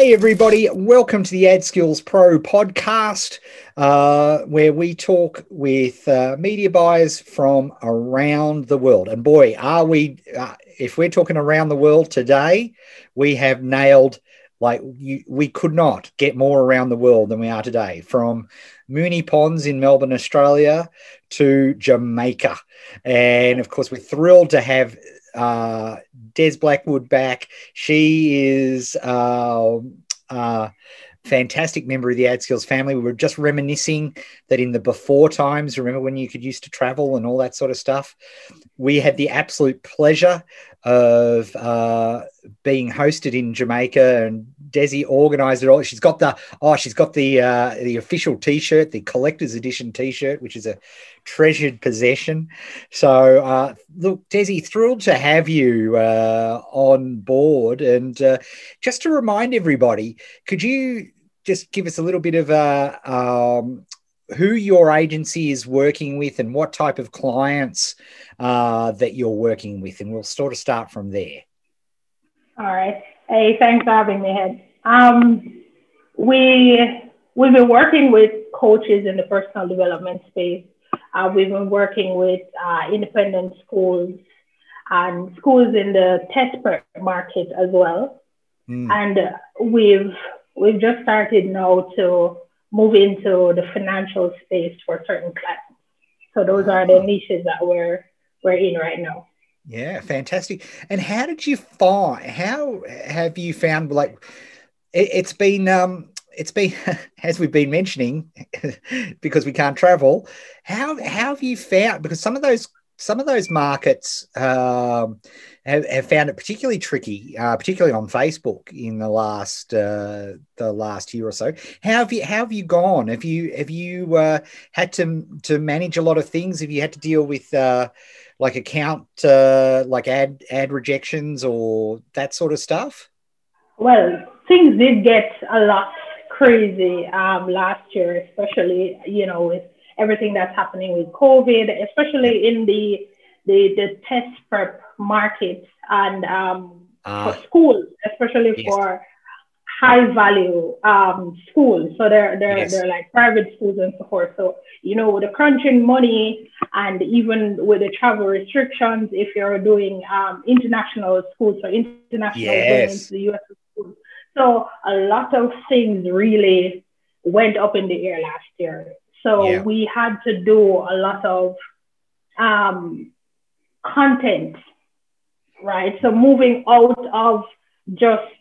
Hey, everybody, welcome to the Ad Skills Pro podcast, uh, where we talk with uh, media buyers from around the world. And boy, are we, uh, if we're talking around the world today, we have nailed like you, we could not get more around the world than we are today from Moonee Ponds in Melbourne, Australia to Jamaica. And of course, we're thrilled to have uh, Des Blackwood back. She is uh, uh, fantastic member of the Ad Skills family. We were just reminiscing that in the before times, remember when you could used to travel and all that sort of stuff? We had the absolute pleasure of uh, being hosted in Jamaica, and Desi organised it all. She's got the oh, she's got the uh, the official T-shirt, the collector's edition T-shirt, which is a treasured possession. So, uh, look, Desi, thrilled to have you uh, on board. And uh, just to remind everybody, could you just give us a little bit of a um, who your agency is working with and what type of clients uh, that you're working with, and we'll sort of start from there. All right. Hey, thanks for having me, Heath. Um, we we've been working with coaches in the personal development space. Uh, we've been working with uh, independent schools and schools in the test prep market as well. Mm. And we've we've just started now to move into the financial space for certain clients. So those are the niches that we're we're in right now. Yeah, fantastic. And how did you find? How have you found? Like, it, has been um, it's been as we've been mentioning because we can't travel. How how have you found? Because some of those some of those markets um, have, have, found it particularly tricky, uh, particularly on Facebook in the last uh, the last year or so. How have you how have you gone? Have you have you uh, had to to manage a lot of things? Have you had to deal with uh, like account uh, like ad ad rejections or that sort of stuff? Well, things did get a lot crazy um, last year, especially you know with everything that's happening with COVID, especially in the the, the test prep market and um, uh, for schools, especially yes. for high value um, schools. So they're they're yes. they're like private schools and so forth. So you know, with the crunching money and even with the travel restrictions, if you're doing um, international schools, so international yes. into the US schools. So a lot of things really went up in the air last year. So yeah. we had to do a lot of um, content, right? So moving out of just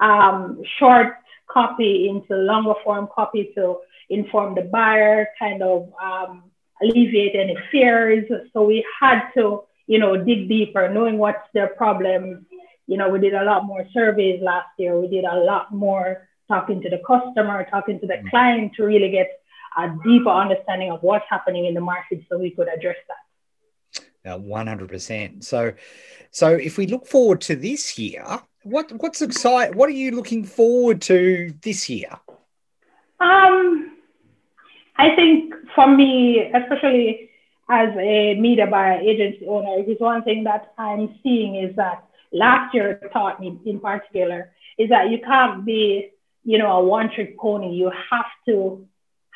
um, short copy into longer form copy to inform the buyer, kind of um, alleviate any fears. So we had to, you know, dig deeper, knowing what's their problems. You know, we did a lot more surveys last year. We did a lot more talking to the customer, talking to the mm-hmm. client to really get a deeper understanding of what's happening in the market so we could address that. Hundred percent. So, so if we look forward to this year, what what's exciting? What are you looking forward to this year? Um, I think for me, especially as a media buyer agency owner, is one thing that I'm seeing is that last year taught me in particular is that you can't be, you know, a one trick pony. You have to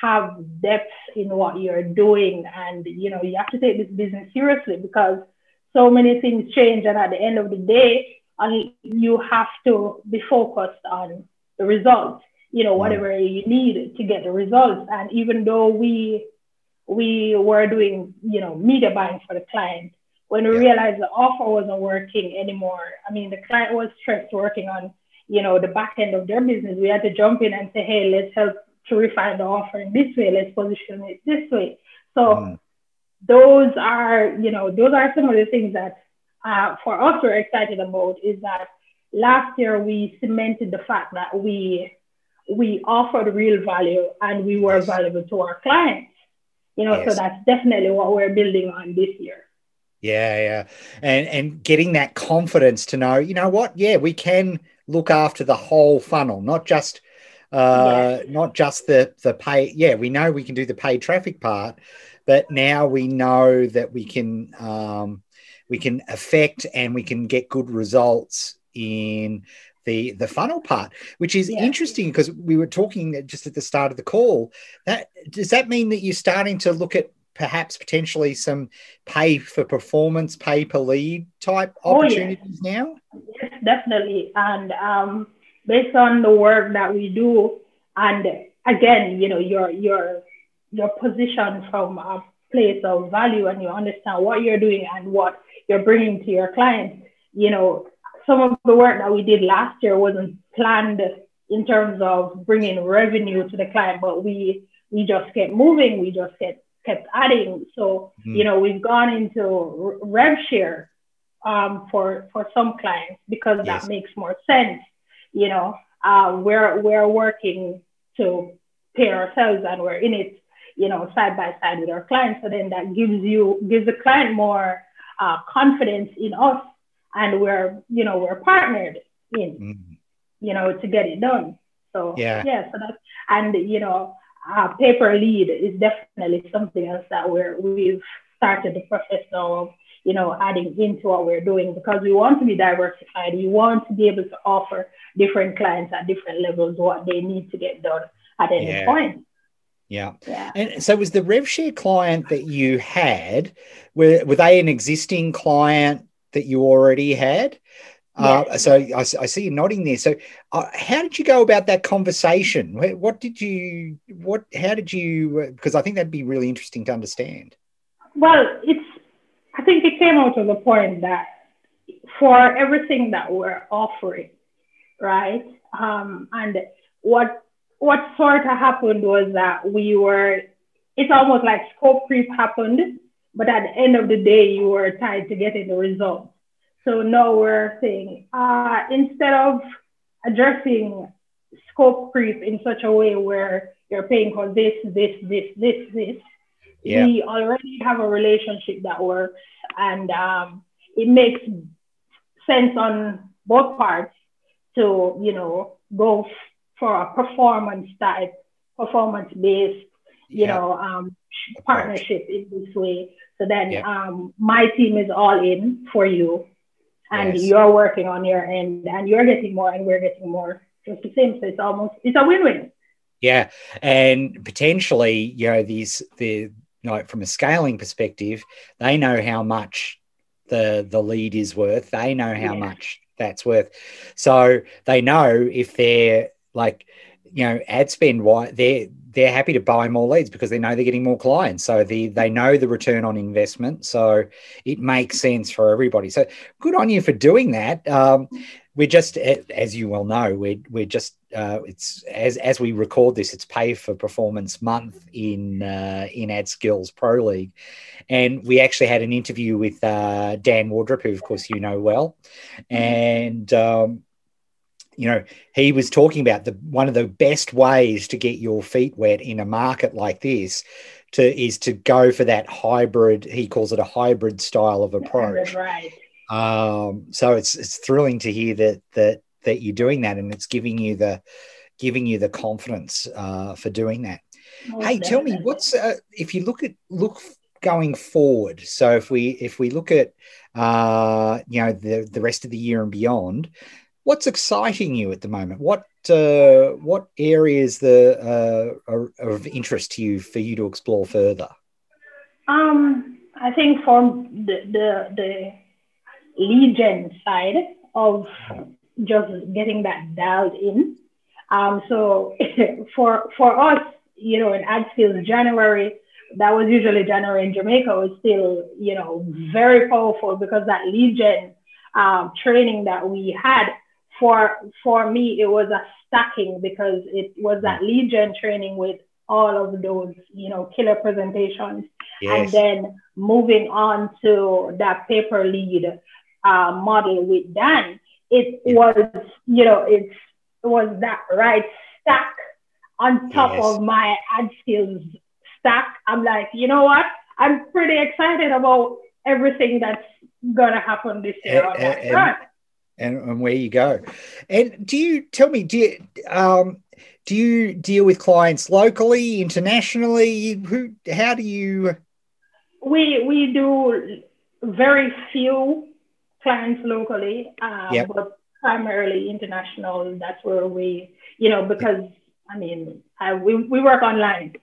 have depth in what you're doing. And you know you have to take this business seriously because so many things change. And at the end of the day and you have to be focused on the results you know whatever mm. you need to get the results. And even though we we were doing you know media buying for the client when we yeah. realized the offer wasn't working anymore i mean the client was stressed working on you know the back end of their business we had to jump in and say hey let's help to refine the offering this way. Let's position it this way. So mm. those are, you know, those are some of the things that uh, for us we're excited about is that last year we cemented the fact that we we offered real value and we were valuable to our clients. You know, yes. so that's definitely what we're building on this year. Yeah, yeah. And and getting that confidence to know, you know what, yeah, we can look after the whole funnel, not just uh, not just the the pay. Yeah, we know we can do the paid traffic part, but now we know that we can um, we can affect and we can get good results in the the funnel part, which is yeah. interesting because we were talking just at the start of the call. That does that mean that you're starting to look at perhaps potentially some pay for performance, pay per lead type opportunities oh, yes. now? Yes, definitely. And um, based on the work that we do, and again, you know, your your your position from a place of value, and you understand what you're doing and what you're bringing to your clients. You know, some of the work that we did last year wasn't planned in terms of bringing revenue to the client, but we we just kept moving. We just kept kept adding. So mm-hmm. you know we've gone into rev share um, for for some clients because yes. that makes more sense. You know, uh, we're we're working to pay ourselves and we're in it, you know, side by side with our clients. So then that gives you gives the client more uh, confidence in us and we're you know we're partnered in mm-hmm. you know to get it done so yeah yeah so that's and you know uh, pay per lead is definitely something else that we're we've started the process of you know adding into what we're doing because we want to be diversified we want to be able to offer different clients at different levels what they need to get done at any yeah. point yeah. yeah. And so was the RevShare client that you had, were, were they an existing client that you already had. Uh, so I, I, see you nodding there. So, uh, how did you go about that conversation? What did you? What? How did you? Because I think that'd be really interesting to understand. Well, it's. I think it came out of the point that for everything that we're offering, right? Um, and what what sort of happened was that we were. It's almost like scope creep happened but at the end of the day, you were tied to getting the result. So now we're saying uh, instead of addressing scope creep in such a way where you're paying for this, this, this, this, this, yeah. we already have a relationship that works and um, it makes sense on both parts to, you know, go f- for a performance type, performance based, you yeah. know, um, partnership in this way. So then yeah. um, my team is all in for you, and yes. you're working on your end, and you're getting more, and we're getting more. Just the same. So it's almost it's a win-win. Yeah, and potentially, you know, these the know, from a scaling perspective, they know how much the the lead is worth. They know how yeah. much that's worth. So they know if they're like, you know, ad spend why they're they're happy to buy more leads because they know they're getting more clients. So the, they know the return on investment. So it makes sense for everybody. So good on you for doing that. Um, we're just, as you well know, we're, we're just, uh, it's as, as we record this, it's pay for performance month in, uh, in Ad Skills Pro League. And we actually had an interview with uh, Dan Wardrop, who of course you know well. And, um, you know, he was talking about the one of the best ways to get your feet wet in a market like this to is to go for that hybrid. He calls it a hybrid style of approach. Right. Um, so it's it's thrilling to hear that that that you're doing that, and it's giving you the giving you the confidence uh, for doing that. Most hey, tell me what's uh, if you look at look going forward. So if we if we look at uh, you know the the rest of the year and beyond, what's exciting you at the moment? What uh, what areas the uh, are, are, of interest to you for you to explore further? Um, I think from the the, the lead gen side of just getting that dialed in. Um, so for for us, you know, in ad skills January, that was usually January in Jamaica was still, you know, very powerful because that lead gen um, training that we had for for me it was a stacking because it was that lead gen training with all of those you know killer presentations yes. and then moving on to that pay per lead uh, model with dan it yeah. was you know it was that right stack on top yes. of my ad skills stack i'm like you know what i'm pretty excited about everything that's gonna happen this year and, on that and, front and, and where you go. And do you tell me, do you um, do you deal with clients locally, internationally? Who how do you we we do very few clients locally, uh, yep. but primarily international. That's where we, you know, because I mean, I, we we work online.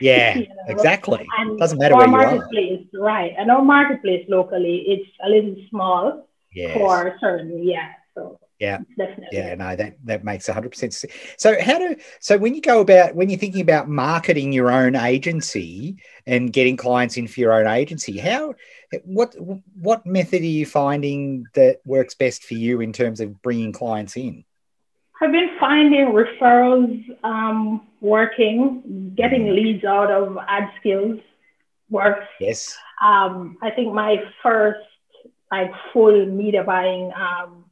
Yeah, you know? exactly. And Doesn't matter where marketplace, you are. Right, and our marketplace locally, it's a little small yes. for certain. Yeah, so yeah. Definitely. Yeah no that that makes 100% sense so how do so when you go about when you're thinking about marketing your own agency and getting clients in for your own agency how what what method are you finding that works best for you in terms of bringing clients in? I've been finding referrals um, working getting mm. leads out of ad skills works. Yes. Um, i think my first like full media buying um,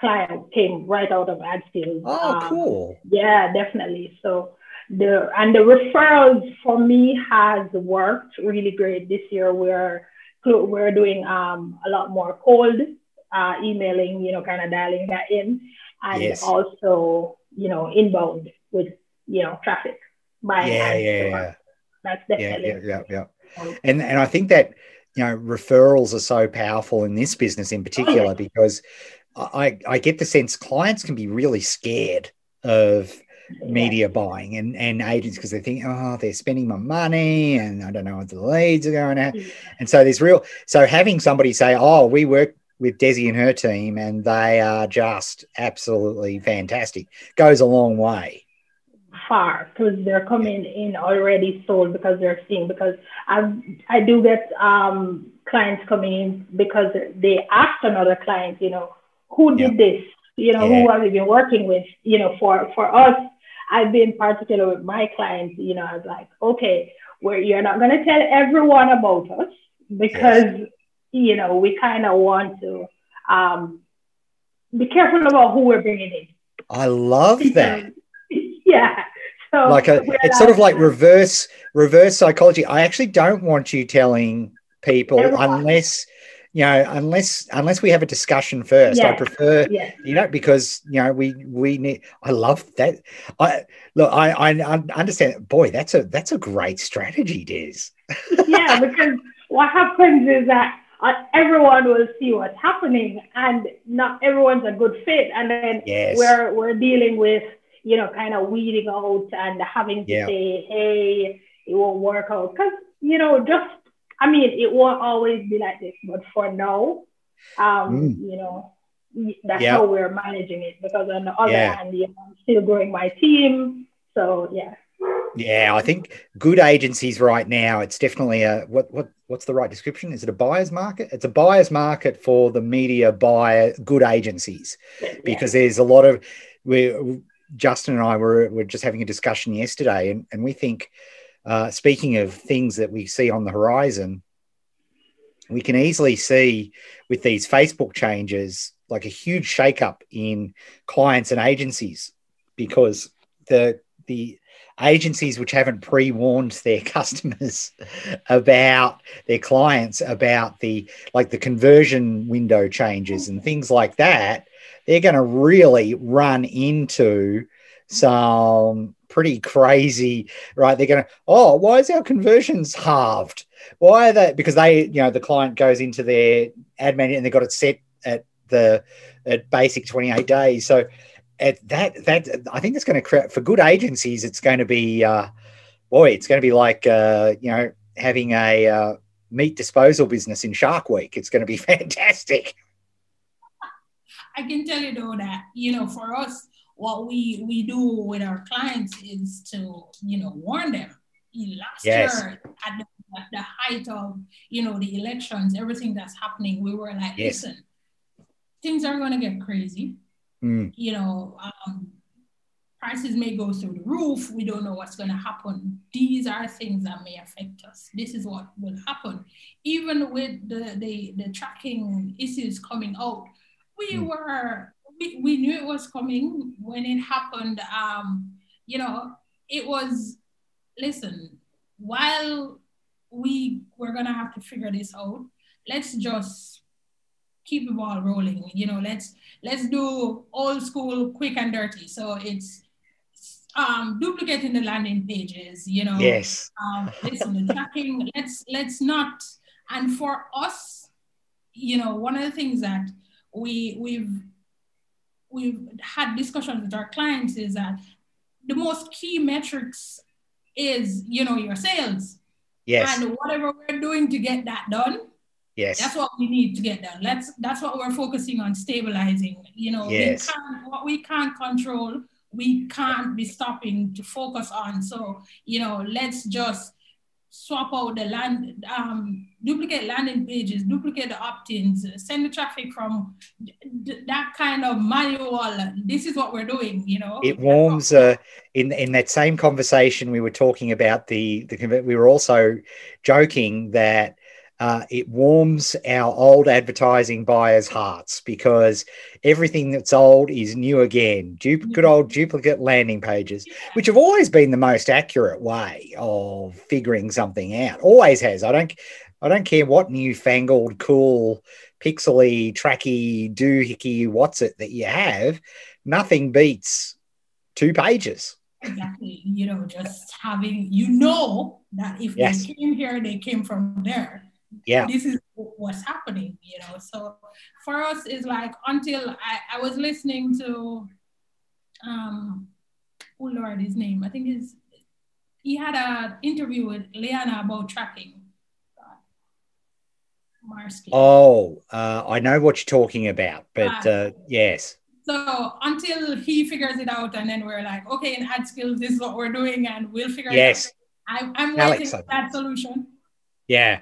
client came right out of AdSkills. Oh, um, cool. Yeah, definitely. So the and the referrals for me has worked really great this year. We're we're doing um, a lot more cold uh, emailing, you know, kind of dialing that in, and yes. also you know inbound with you know traffic. By yeah, yeah, yeah. That's definitely yeah, yeah, yeah. yeah. And and I think that you know referrals are so powerful in this business in particular oh, yeah. because I, I get the sense clients can be really scared of media buying and, and agents because they think, oh, they're spending my money and I don't know what the leads are going at. And so there's real, so having somebody say, oh, we work with Desi and her team and they are just absolutely fantastic goes a long way. Far because they're coming in already sold because they're seeing because I I do get um, clients coming in because they asked another client, you know, who did yep. this? You know, yeah. who have you been working with? You know, for for us, I've been particular with my clients. You know, I was like, okay, where you're not going to tell everyone about us because yes. you know we kind of want to um, be careful about who we're bringing in. I love that. yeah. So like a, it's sort of like reverse reverse psychology. I actually don't want you telling people everyone. unless you know, unless unless we have a discussion first, yeah. I prefer, yeah. you know, because you know we we need. I love that. I look, I I understand. Boy, that's a that's a great strategy, Des. yeah, because what happens is that uh, everyone will see what's happening, and not everyone's a good fit, and then yes. we're we're dealing with you know kind of weeding out and having to yeah. say, hey, it won't work out because you know just I mean, it won't always be like this, but for now, um, mm. you know, that's yep. how we're managing it. Because on the other yeah. hand, you know, I'm still growing my team. So yeah. Yeah, I think good agencies right now. It's definitely a what what what's the right description? Is it a buyer's market? It's a buyer's market for the media buyer good agencies, because yeah. there's a lot of we Justin and I were were just having a discussion yesterday, and and we think uh, speaking of things that we see on the horizon, we can easily see with these Facebook changes like a huge shakeup in clients and agencies because the the agencies which haven't pre-warned their customers about their clients about the like the conversion window changes and things like that they're going to really run into some pretty crazy, right? They're going oh, why is our conversions halved? Why are they? Because they, you know, the client goes into their ad manager and they've got it set at the at basic 28 days. So at that, that I think it's going to create for good agencies, it's going to be, uh, boy, it's going to be like, uh, you know, having a uh, meat disposal business in Shark Week. It's going to be fantastic. I can tell you though that, you know, for us, what we we do with our clients is to you know warn them last yes. year at the, at the, height of you know the elections everything that's happening we were like yes. listen things are going to get crazy mm. you know um, prices may go through the roof we don't know what's going to happen these are things that may affect us this is what will happen even with the the, the tracking issues coming out we mm. were we, we knew it was coming when it happened. Um, you know, it was, listen, while we were gonna have to figure this out, let's just keep the ball rolling. You know, let's let's do old school, quick and dirty. So it's um, duplicating the landing pages, you know. Yes. Um, listen, the tracking. Let's let's not. And for us, you know, one of the things that we we've we've had discussions with our clients is that the most key metrics is you know your sales. Yes. And whatever we're doing to get that done, Yes. that's what we need to get done. Let's that's what we're focusing on stabilizing. You know, Yes. we can't what we can't control, we can't be stopping to focus on. So, you know, let's just swap out the land, um, duplicate landing pages, duplicate the opt-ins, send the traffic from d- that kind of manual. This is what we're doing, you know. it warms uh, in in that same conversation we were talking about the the we were also joking that uh, it warms our old advertising buyers' hearts because everything that's old is new again. Du- good old duplicate landing pages, which have always been the most accurate way of figuring something out. Always has. I don't. I don't care what newfangled, cool, pixely, tracky, doohickey, what's it that you have. Nothing beats two pages. Exactly. You know, just having, you know, that if Yes. they came here, they came from there. Yeah. this is what's happening, you know. So for us, it's like until I, I was listening to, um, oh Lord, his name, I think is he had an interview with Leanna about tracking. Marsky. Oh, uh, I know what you're talking about, but uh, yes, So until he figures it out, and then we're like, okay, in ad skills, this is what we're doing, and we'll figure Yes. it out. I'm, I'm Alex, waiting for that solution. yeah,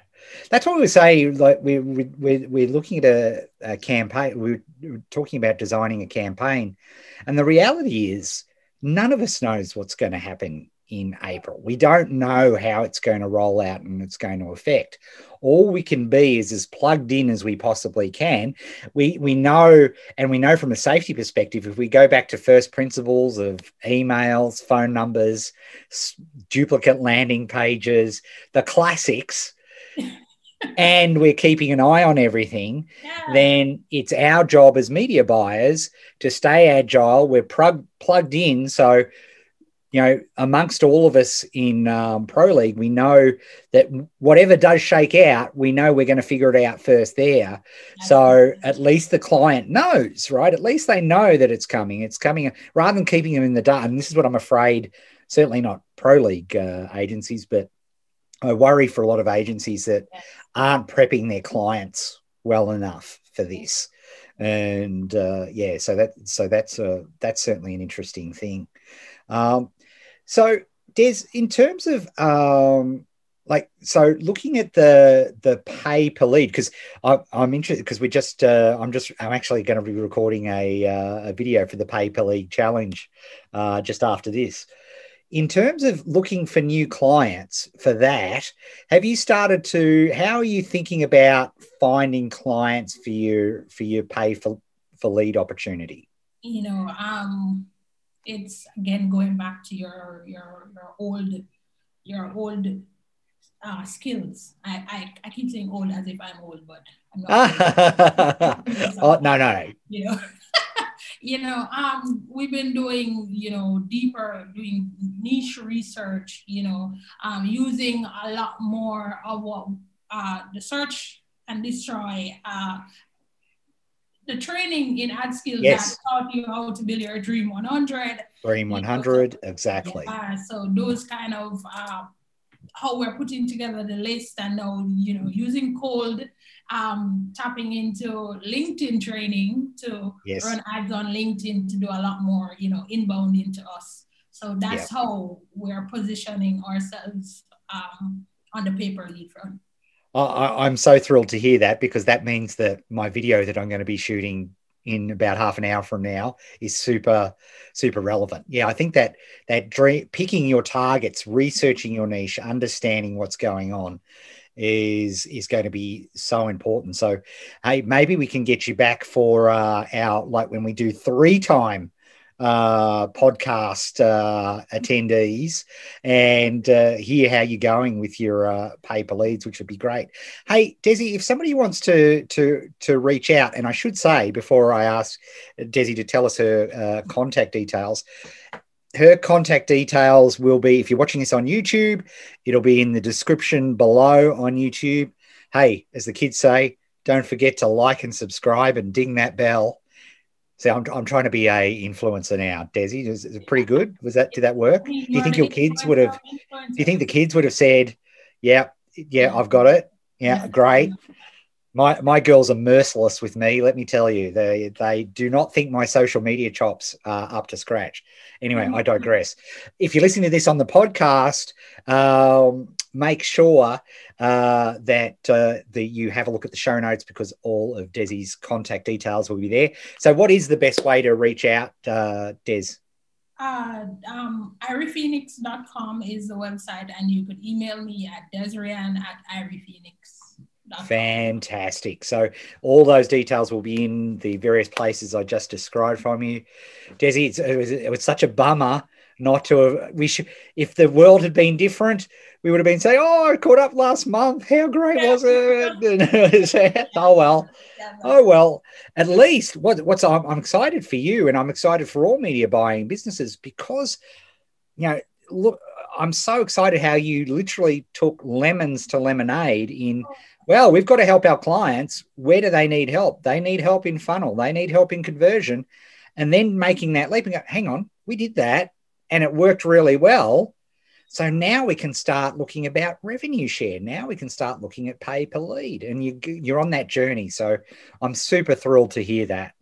that's what we were saying. Like we we we're, we're looking at a, a campaign. We we're talking about designing a campaign, and the reality is, none of us knows what's going to happen in April. We don't know how it's going to roll out and it's going to affect. All we can be is as plugged in as we possibly can. We we know, and we know from a safety perspective, if we go back to first principles of emails, phone numbers, duplicate landing pages, the classics, and we're keeping an eye on everything, Yeah. then it's our job as media buyers to stay agile. We're plug, plugged in. So, you know, amongst all of us in um, Pro League, we know that whatever does shake out, we know we're going to figure it out first there. So at least the client knows, right? At least they know that it's coming. It's coming rather than keeping them in the dark. And this is what I'm afraid, certainly not Pro League uh, agencies, but I worry for a lot of agencies that aren't prepping their clients well enough for this. And uh, yeah, so that so that's a that's certainly an interesting thing. Um, so Des, in terms of um, like so looking at the the pay per lead because I'm interested because we just uh, I'm just I'm actually going to be recording a uh, a video for the pay per lead challenge uh, just after this. In terms of looking for new clients for that, have you started to? How are you thinking about finding clients for your for your pay for for lead opportunity? you know, um, it's again going back to your your your old your old uh, skills. I, I I keep saying old as if I'm old, but I'm not. oh no no you know you know um we've been doing you know deeper doing niche research you know um using a lot more of what uh the search and destroy uh the training in ad skills Yes. that taught you how to build your dream 100 Dream 100 exactly. uh, so those kind of uh, how we're putting together the list and now you know using cold um, tapping into linkedin training to Yes. run ads on linkedin to do a lot more you know inbound into us so that's how we're positioning ourselves um, on the pay per lead front I- I'm so thrilled to hear that because that means that my video that I'm going to be shooting in about half an hour from now is super super relevant. Yeah, I think that that dream, picking your targets, researching your niche, understanding what's going on is is going to be so important. So, hey, maybe we can get you back for uh, our like when we do three time uh, podcast uh, attendees and uh, hear how you're going with your uh, pay per leads, which would be great. Hey, Desi, if somebody wants to to to reach out, and I should say before I ask Desi to tell us her uh, contact details, her contact details will be if you're watching this on YouTube, it'll be in the description below on YouTube. Hey, as the kids say, don't forget to like and subscribe and ding that bell. So I'm, I'm trying to be a influencer now. Desi, is, is it pretty good? Was that did that work? Do you think your kids would have? Do you think the kids would have said, "Yeah, yeah, I've got it. Yeah, great." My my girls are merciless with me. Let me tell you, they they do not think my social media chops are up to scratch. Anyway, I digress. If you're listening to this on the podcast, um, make sure uh, that uh, the, you have a look at the show notes because all of Desi's contact details will be there. So, what is the best way to reach out, uh, Des? Uh, um, iriphoenix.com is the website, and you could email me at desrian at iriphoenix.com. Fantastic. So all those details will be in the various places I just described from you. Desi, it was, it was such a bummer not to have we should if the world had been different we would have been saying oh i caught up last month. How great was it? Oh well. Oh well. At least what, what's I'm, I'm excited for you and i'm excited for all media buying businesses because you know look i'm so excited how you literally took lemons to lemonade in well we've got to help our clients. Where do they need help? They need help in funnel. They need help in conversion. And then making that leap and go hang on. We did that and it worked really well. So now we can start looking about revenue share. Now we can start looking at pay per lead, and you, you're on that journey. So I'm super thrilled to hear that.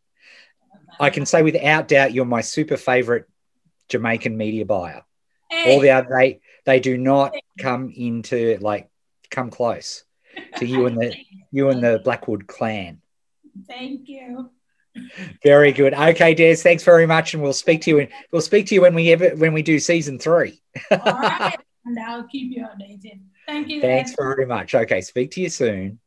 I can say without doubt you're my super favorite Jamaican media buyer. Hey. All the other they they do not come into like come close to you and the you and the Blackwood clan. Thank you. Very good. Okay, Des, thanks very much, and we'll speak to you. We'll speak to you when we ever when we do season three. All right, and I'll keep you updated. Thank you. Thanks Des. very much. Okay, speak to you soon.